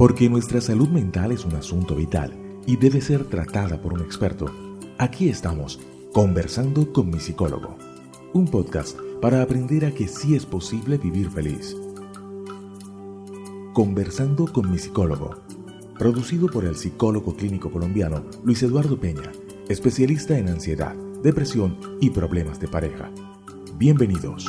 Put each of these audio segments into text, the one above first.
Porque nuestra salud mental es un asunto vital y debe ser tratada por un experto. Aquí estamos, conversando con mi psicólogo. Un podcast para aprender a que sí es posible vivir feliz. Conversando con mi psicólogo. Producido por el psicólogo clínico colombiano Luis Eduardo Peña, especialista en ansiedad, depresión y problemas de pareja. Bienvenidos.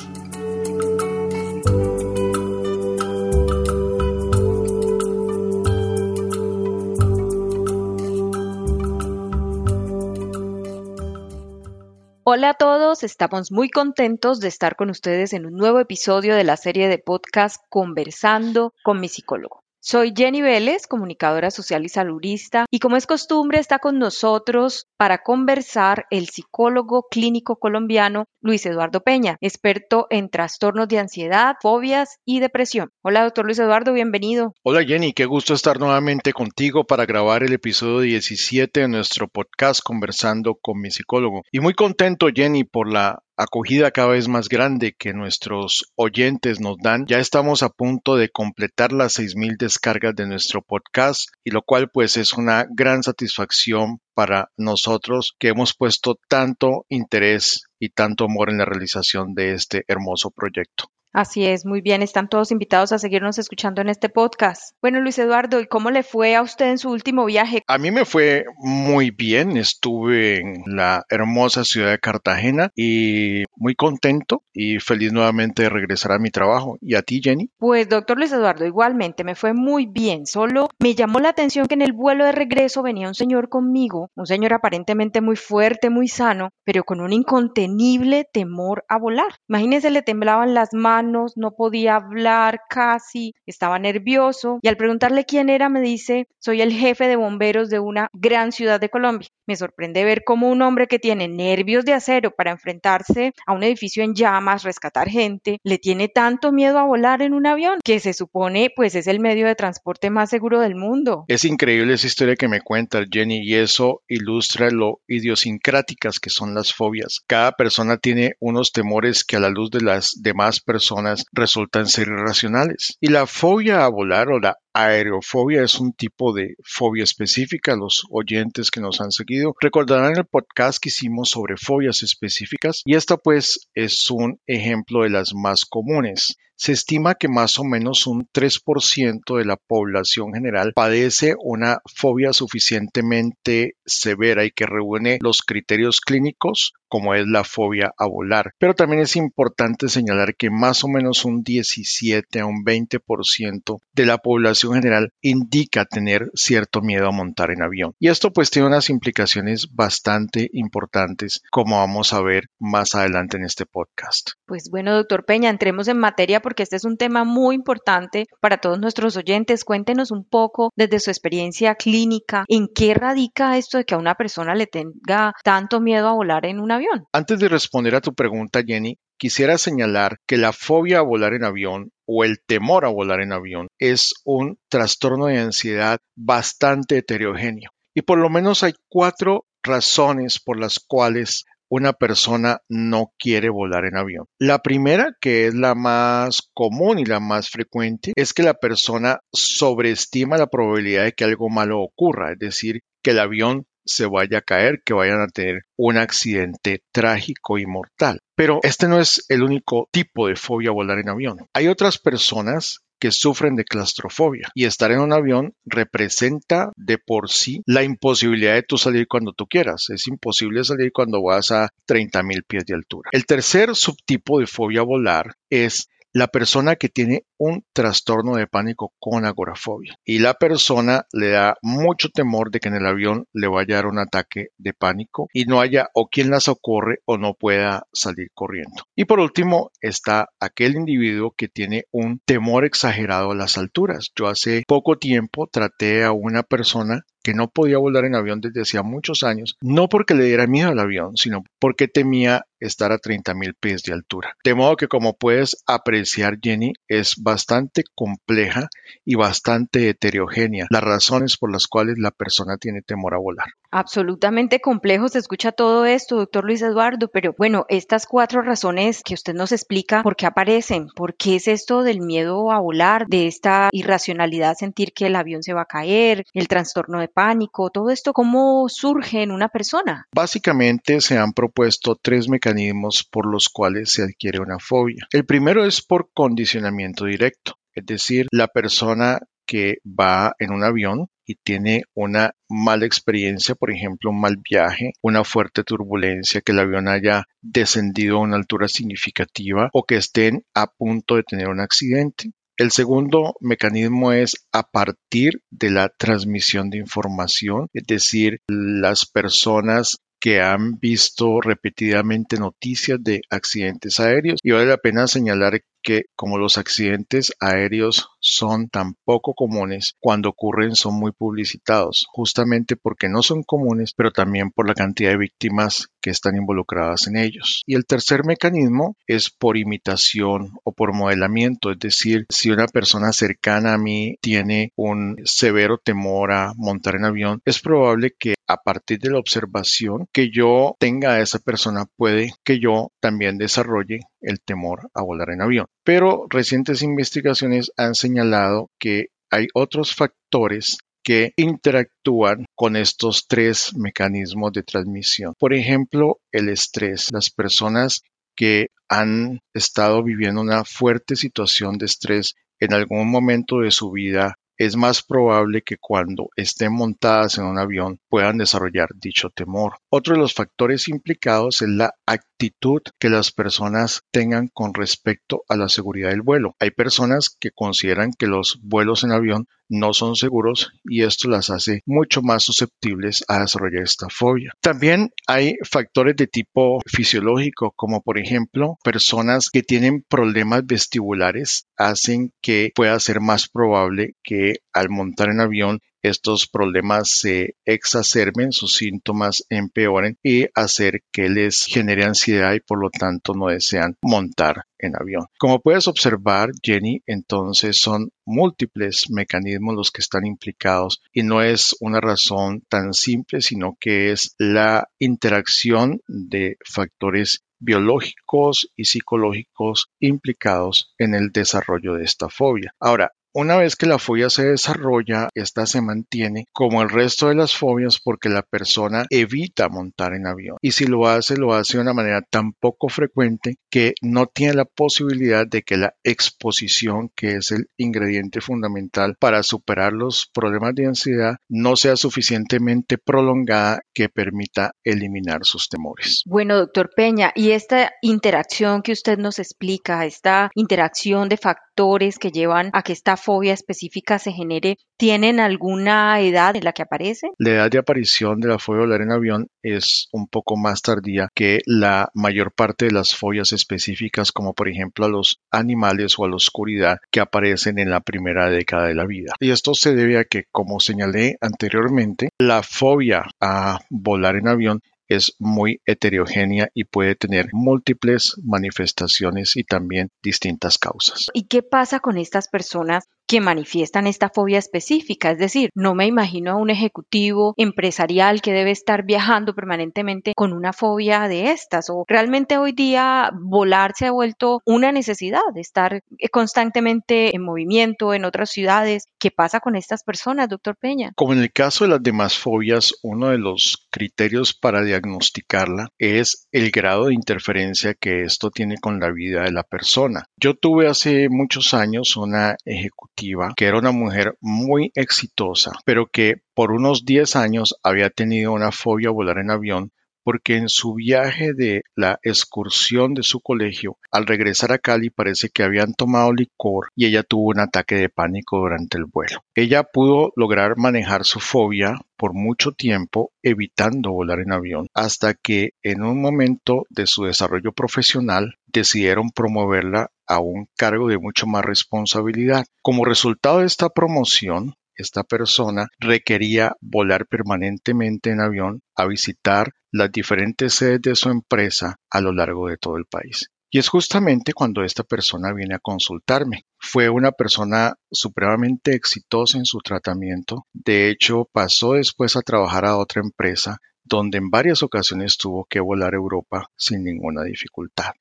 Hola a todos, estamos muy contentos de estar con ustedes en un nuevo episodio de la serie de podcast Conversando con mi psicólogo. Soy Jenny Vélez, comunicadora social y saludista, y como es costumbre está con nosotros para conversar el psicólogo clínico colombiano Luis Eduardo Peña, experto en trastornos de ansiedad, fobias y depresión. Hola, doctor Luis Eduardo, bienvenido. Hola Jenny, qué gusto estar nuevamente contigo para grabar el episodio 17 de nuestro podcast Conversando con mi psicólogo. Y muy contento Jenny por la acogida cada vez más grande que nuestros oyentes nos dan. Ya estamos a punto de completar las 6.000 descargas de nuestro podcast y lo cual pues es una gran satisfacción para nosotros que hemos puesto tanto interés y tanto amor en la realización de este hermoso proyecto. Así es, muy bien, están todos invitados a seguirnos escuchando en este podcast. Bueno, Luis Eduardo, ¿y cómo le fue a usted en su último viaje? A mí me fue muy bien, estuve en la hermosa ciudad de Cartagena y muy contento y feliz nuevamente de regresar a mi trabajo. ¿Y a ti, Jenny? Pues, doctor Luis Eduardo, igualmente me fue muy bien, solo me llamó la atención que en el vuelo de regreso venía un señor conmigo, un señor aparentemente muy fuerte, muy sano, pero con un incontenible temor a volar. Imagínese, le temblaban las manos no podía hablar casi, estaba nervioso y al preguntarle quién era me dice, soy el jefe de bomberos de una gran ciudad de Colombia. Me sorprende ver cómo un hombre que tiene nervios de acero para enfrentarse a un edificio en llamas, rescatar gente, le tiene tanto miedo a volar en un avión, que se supone pues es el medio de transporte más seguro del mundo. Es increíble esa historia que me cuenta Jenny y eso ilustra lo idiosincráticas que son las fobias. Cada persona tiene unos temores que a la luz de las demás personas resultan ser irracionales. Y la fobia a volar o la aerofobia es un tipo de fobia específica. Los oyentes que nos han seguido recordarán el podcast que hicimos sobre fobias específicas y esta pues es un ejemplo de las más comunes. Se estima que más o menos un 3% de la población general padece una fobia suficientemente severa y que reúne los criterios clínicos como es la fobia a volar. Pero también es importante señalar que más o menos un 17 a un 20% de la población general indica tener cierto miedo a montar en avión. Y esto pues tiene unas implicaciones bastante importantes como vamos a ver más adelante en este podcast. Pues bueno, doctor Peña, entremos en materia porque este es un tema muy importante para todos nuestros oyentes. Cuéntenos un poco desde su experiencia clínica, en qué radica esto de que a una persona le tenga tanto miedo a volar en un avión. Antes de responder a tu pregunta, Jenny, quisiera señalar que la fobia a volar en avión o el temor a volar en avión es un trastorno de ansiedad bastante heterogéneo. Y por lo menos hay cuatro razones por las cuales una persona no quiere volar en avión. La primera, que es la más común y la más frecuente, es que la persona sobreestima la probabilidad de que algo malo ocurra, es decir, que el avión se vaya a caer, que vayan a tener un accidente trágico y mortal. Pero este no es el único tipo de fobia a volar en avión. Hay otras personas que sufren de claustrofobia y estar en un avión representa de por sí la imposibilidad de tú salir cuando tú quieras. Es imposible salir cuando vas a 30.000 pies de altura. El tercer subtipo de fobia volar es la persona que tiene un trastorno de pánico con agorafobia y la persona le da mucho temor de que en el avión le vaya a dar un ataque de pánico y no haya o quien la socorre o no pueda salir corriendo. Y por último está aquel individuo que tiene un temor exagerado a las alturas. Yo hace poco tiempo traté a una persona que no podía volar en avión desde hacía muchos años, no porque le diera miedo al avión, sino porque temía estar a 30.000 pies de altura. De modo que como puedes apreciar, Jenny, es bastante compleja y bastante heterogénea las razones por las cuales la persona tiene temor a volar. Absolutamente complejo se escucha todo esto, doctor Luis Eduardo, pero bueno, estas cuatro razones que usted nos explica, ¿por qué aparecen? ¿Por qué es esto del miedo a volar, de esta irracionalidad, sentir que el avión se va a caer, el trastorno de pánico, todo esto, cómo surge en una persona? Básicamente se han propuesto tres mecanismos por los cuales se adquiere una fobia. El primero es por condicionamiento directo, es decir, la persona que va en un avión tiene una mala experiencia, por ejemplo, un mal viaje, una fuerte turbulencia, que el avión haya descendido a una altura significativa o que estén a punto de tener un accidente. El segundo mecanismo es a partir de la transmisión de información, es decir, las personas que han visto repetidamente noticias de accidentes aéreos y vale la pena señalar que como los accidentes aéreos son tan poco comunes, cuando ocurren son muy publicitados, justamente porque no son comunes, pero también por la cantidad de víctimas que están involucradas en ellos. Y el tercer mecanismo es por imitación o por modelamiento, es decir, si una persona cercana a mí tiene un severo temor a montar en avión, es probable que a partir de la observación que yo tenga a esa persona puede que yo también desarrolle el temor a volar en avión. Pero recientes investigaciones han señalado que hay otros factores que interactúan con estos tres mecanismos de transmisión. Por ejemplo, el estrés. Las personas que han estado viviendo una fuerte situación de estrés en algún momento de su vida es más probable que cuando estén montadas en un avión puedan desarrollar dicho temor. Otro de los factores implicados es la actitud que las personas tengan con respecto a la seguridad del vuelo. Hay personas que consideran que los vuelos en avión no son seguros y esto las hace mucho más susceptibles a desarrollar esta fobia. También hay factores de tipo fisiológico, como por ejemplo personas que tienen problemas vestibulares hacen que pueda ser más probable que al montar en avión estos problemas se exacerben, sus síntomas empeoren y hacer que les genere ansiedad y por lo tanto no desean montar en avión. Como puedes observar, Jenny, entonces son múltiples mecanismos los que están implicados y no es una razón tan simple, sino que es la interacción de factores biológicos y psicológicos implicados en el desarrollo de esta fobia. Ahora, una vez que la fobia se desarrolla, esta se mantiene como el resto de las fobias porque la persona evita montar en avión. Y si lo hace, lo hace de una manera tan poco frecuente que no tiene la posibilidad de que la exposición, que es el ingrediente fundamental para superar los problemas de ansiedad, no sea suficientemente prolongada que permita eliminar sus temores. Bueno, doctor Peña, y esta interacción que usted nos explica, esta interacción de factores que llevan a que esta fobia específica se genere, ¿tienen alguna edad en la que aparece? La edad de aparición de la fobia volar en avión es un poco más tardía que la mayor parte de las fobias específicas, como por ejemplo a los animales o a la oscuridad que aparecen en la primera década de la vida. Y esto se debe a que, como señalé anteriormente, la fobia a volar en avión es muy heterogénea y puede tener múltiples manifestaciones y también distintas causas. ¿Y qué pasa con estas personas que manifiestan esta fobia específica. Es decir, no me imagino a un ejecutivo empresarial que debe estar viajando permanentemente con una fobia de estas. O realmente hoy día volar se ha vuelto una necesidad, estar constantemente en movimiento en otras ciudades. ¿Qué pasa con estas personas, doctor Peña? Como en el caso de las demás fobias, uno de los criterios para diagnosticarla es el grado de interferencia que esto tiene con la vida de la persona. Yo tuve hace muchos años una ejecutiva que era una mujer muy exitosa, pero que por unos 10 años había tenido una fobia a volar en avión porque en su viaje de la excursión de su colegio, al regresar a Cali parece que habían tomado licor y ella tuvo un ataque de pánico durante el vuelo. Ella pudo lograr manejar su fobia por mucho tiempo evitando volar en avión, hasta que en un momento de su desarrollo profesional decidieron promoverla a un cargo de mucho más responsabilidad. Como resultado de esta promoción, esta persona requería volar permanentemente en avión a visitar las diferentes sedes de su empresa a lo largo de todo el país. Y es justamente cuando esta persona viene a consultarme. Fue una persona supremamente exitosa en su tratamiento. De hecho, pasó después a trabajar a otra empresa donde en varias ocasiones tuvo que volar a Europa sin ninguna dificultad.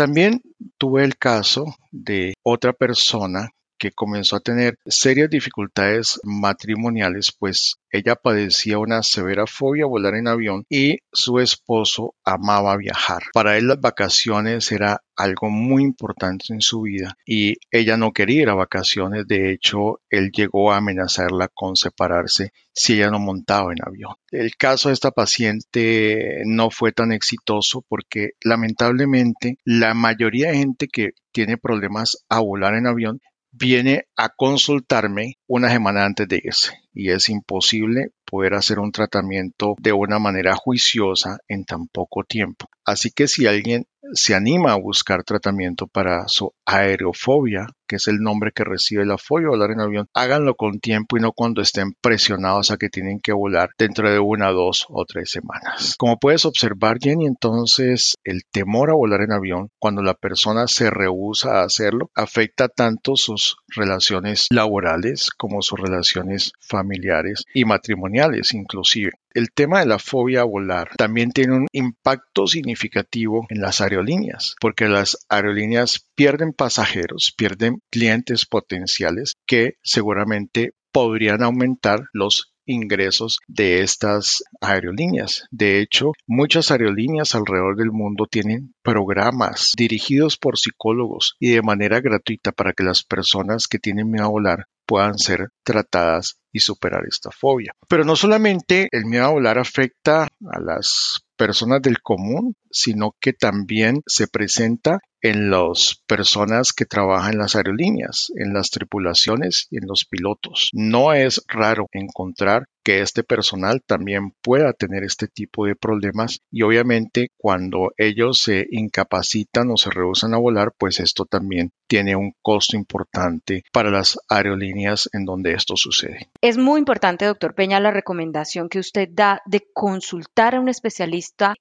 También tuve el caso de otra persona que comenzó a tener serias dificultades matrimoniales, pues ella padecía una severa fobia a volar en avión y su esposo amaba viajar. Para él las vacaciones era algo muy importante en su vida y ella no quería ir a vacaciones. De hecho, él llegó a amenazarla con separarse si ella no montaba en avión. El caso de esta paciente no fue tan exitoso porque lamentablemente la mayoría de gente que tiene problemas a volar en avión viene a consultarme una semana antes de irse y es imposible poder hacer un tratamiento de una manera juiciosa en tan poco tiempo. Así que si alguien se anima a buscar tratamiento para su aerofobia, que es el nombre que recibe la fobia a volar en avión, háganlo con tiempo y no cuando estén presionados a que tienen que volar dentro de una, dos o tres semanas. Como puedes observar, Jenny, entonces el temor a volar en avión, cuando la persona se rehúsa a hacerlo, afecta tanto sus relaciones laborales como sus relaciones familiares y matrimoniales inclusive. El tema de la fobia a volar también tiene un impacto significativo en las aerolíneas, porque las aerolíneas pierden pasajeros, pierden clientes potenciales que seguramente podrían aumentar los ingresos de estas aerolíneas. De hecho, muchas aerolíneas alrededor del mundo tienen programas dirigidos por psicólogos y de manera gratuita para que las personas que tienen miedo a volar puedan ser tratadas y superar esta fobia. Pero no solamente el miedo a volar afecta a las personas del común, sino que también se presenta en las personas que trabajan en las aerolíneas, en las tripulaciones y en los pilotos. No es raro encontrar que este personal también pueda tener este tipo de problemas y obviamente cuando ellos se incapacitan o se rehusan a volar, pues esto también tiene un costo importante para las aerolíneas en donde esto sucede. Es muy importante, doctor Peña, la recomendación que usted da de consultar a un especialista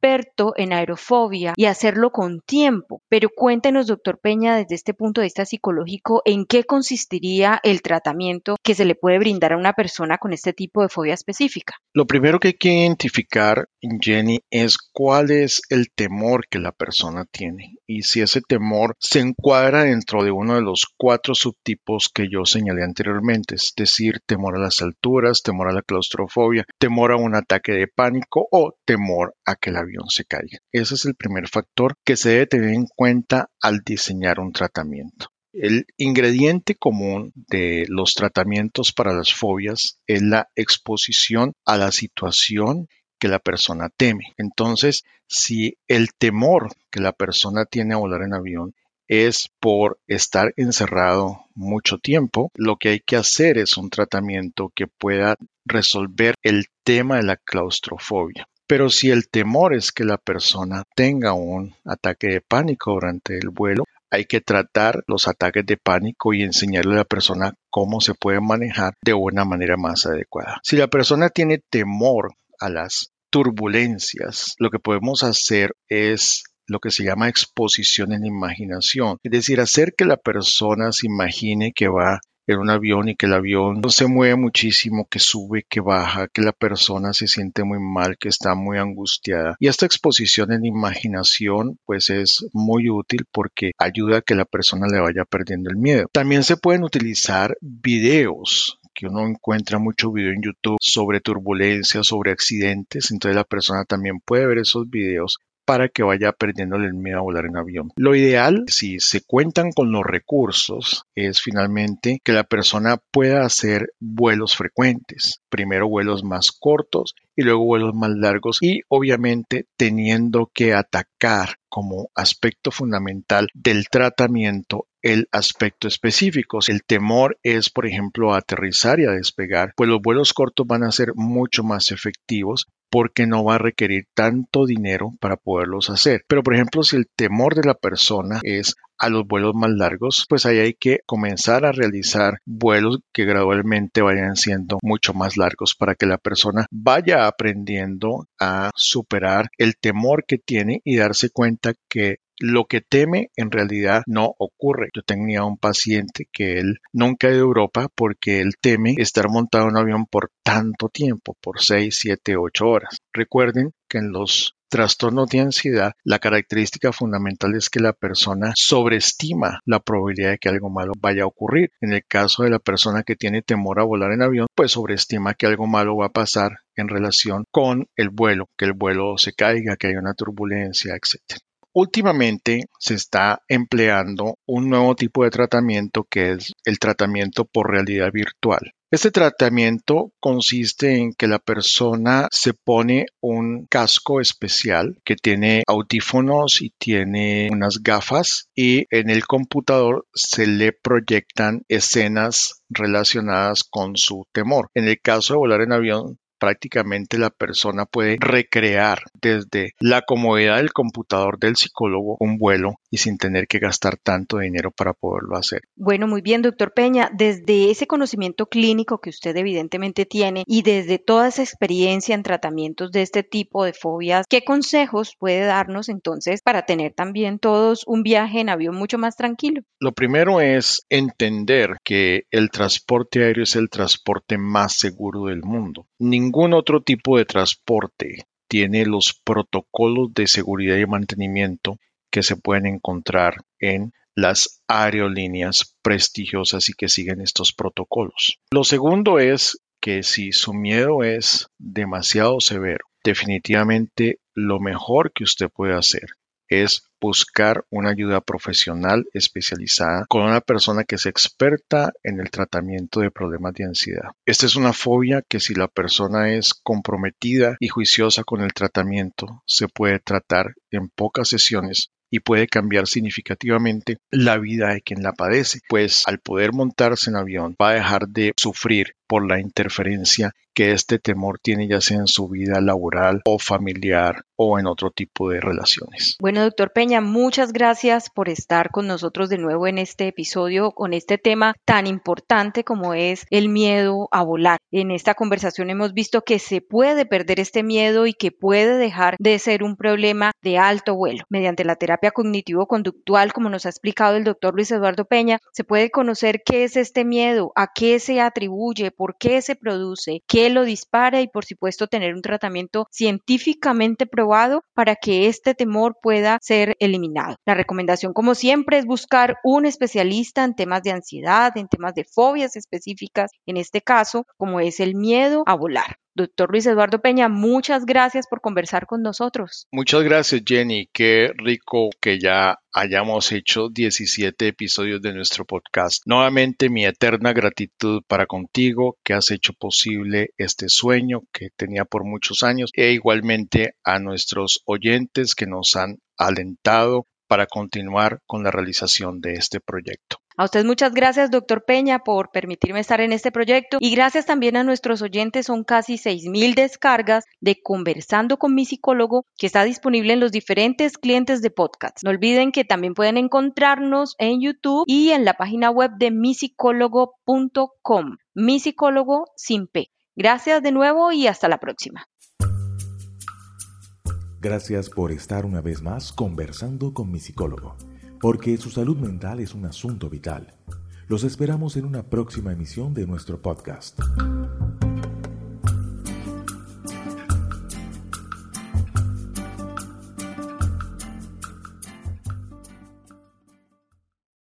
experto en aerofobia y hacerlo con tiempo. Pero cuéntenos, doctor Peña, desde este punto de vista psicológico, en qué consistiría el tratamiento que se le puede brindar a una persona con este tipo de fobia específica. Lo primero que hay que identificar, Jenny, es cuál es el temor que la persona tiene y si ese temor se encuadra dentro de uno de los cuatro subtipos que yo señalé anteriormente, es decir, temor a las alturas, temor a la claustrofobia, temor a un ataque de pánico o temor a que el se caiga. Ese es el primer factor que se debe tener en cuenta al diseñar un tratamiento. El ingrediente común de los tratamientos para las fobias es la exposición a la situación que la persona teme. Entonces, si el temor que la persona tiene a volar en avión es por estar encerrado mucho tiempo, lo que hay que hacer es un tratamiento que pueda resolver el tema de la claustrofobia. Pero si el temor es que la persona tenga un ataque de pánico durante el vuelo, hay que tratar los ataques de pánico y enseñarle a la persona cómo se puede manejar de una manera más adecuada. Si la persona tiene temor a las turbulencias, lo que podemos hacer es lo que se llama exposición en imaginación, es decir, hacer que la persona se imagine que va en un avión y que el avión se mueve muchísimo, que sube, que baja, que la persona se siente muy mal, que está muy angustiada. Y esta exposición en imaginación pues es muy útil porque ayuda a que la persona le vaya perdiendo el miedo. También se pueden utilizar videos que uno encuentra mucho video en YouTube sobre turbulencias, sobre accidentes, entonces la persona también puede ver esos videos para que vaya perdiéndole el miedo a volar en avión. Lo ideal, si se cuentan con los recursos, es finalmente que la persona pueda hacer vuelos frecuentes. Primero vuelos más cortos y luego vuelos más largos y obviamente teniendo que atacar como aspecto fundamental del tratamiento el aspecto específico. Si el temor es, por ejemplo, aterrizar y a despegar, pues los vuelos cortos van a ser mucho más efectivos porque no va a requerir tanto dinero para poderlos hacer. Pero por ejemplo, si el temor de la persona es a los vuelos más largos, pues ahí hay que comenzar a realizar vuelos que gradualmente vayan siendo mucho más largos para que la persona vaya aprendiendo a superar el temor que tiene y darse cuenta que lo que teme en realidad no ocurre. Yo tenía un paciente que él nunca ha ido a Europa porque él teme estar montado en un avión por tanto tiempo, por 6, 7, 8 horas. Recuerden que en los trastornos de ansiedad, la característica fundamental es que la persona sobreestima la probabilidad de que algo malo vaya a ocurrir. En el caso de la persona que tiene temor a volar en avión, pues sobreestima que algo malo va a pasar en relación con el vuelo, que el vuelo se caiga, que haya una turbulencia, etc. Últimamente se está empleando un nuevo tipo de tratamiento que es el tratamiento por realidad virtual. Este tratamiento consiste en que la persona se pone un casco especial que tiene audífonos y tiene unas gafas y en el computador se le proyectan escenas relacionadas con su temor. En el caso de volar en avión prácticamente la persona puede recrear desde la comodidad del computador del psicólogo un vuelo y sin tener que gastar tanto dinero para poderlo hacer. Bueno, muy bien, doctor Peña, desde ese conocimiento clínico que usted evidentemente tiene y desde toda esa experiencia en tratamientos de este tipo de fobias, ¿qué consejos puede darnos entonces para tener también todos un viaje en avión mucho más tranquilo? Lo primero es entender que el transporte aéreo es el transporte más seguro del mundo. Ningún otro tipo de transporte tiene los protocolos de seguridad y mantenimiento que se pueden encontrar en las aerolíneas prestigiosas y que siguen estos protocolos. Lo segundo es que si su miedo es demasiado severo, definitivamente lo mejor que usted puede hacer es buscar una ayuda profesional especializada con una persona que es experta en el tratamiento de problemas de ansiedad. Esta es una fobia que si la persona es comprometida y juiciosa con el tratamiento, se puede tratar en pocas sesiones y puede cambiar significativamente la vida de quien la padece, pues al poder montarse en avión va a dejar de sufrir por la interferencia que este temor tiene ya sea en su vida laboral o familiar o en otro tipo de relaciones. Bueno, doctor Peña, muchas gracias por estar con nosotros de nuevo en este episodio con este tema tan importante como es el miedo a volar. En esta conversación hemos visto que se puede perder este miedo y que puede dejar de ser un problema de alto vuelo. Mediante la terapia cognitivo-conductual, como nos ha explicado el doctor Luis Eduardo Peña, se puede conocer qué es este miedo, a qué se atribuye, por qué se produce, qué lo dispara y por supuesto tener un tratamiento científicamente probado para que este temor pueda ser eliminado. La recomendación como siempre es buscar un especialista en temas de ansiedad, en temas de fobias específicas, en este caso como es el miedo a volar. Doctor Luis Eduardo Peña, muchas gracias por conversar con nosotros. Muchas gracias, Jenny. Qué rico que ya hayamos hecho 17 episodios de nuestro podcast. Nuevamente mi eterna gratitud para contigo que has hecho posible este sueño que tenía por muchos años e igualmente a nuestros oyentes que nos han alentado para continuar con la realización de este proyecto. A usted muchas gracias, doctor Peña, por permitirme estar en este proyecto y gracias también a nuestros oyentes. Son casi 6.000 descargas de Conversando con mi psicólogo que está disponible en los diferentes clientes de podcast. No olviden que también pueden encontrarnos en YouTube y en la página web de misicólogo.com. Mi psicólogo sin P. Gracias de nuevo y hasta la próxima. Gracias por estar una vez más conversando con mi psicólogo porque su salud mental es un asunto vital. Los esperamos en una próxima emisión de nuestro podcast.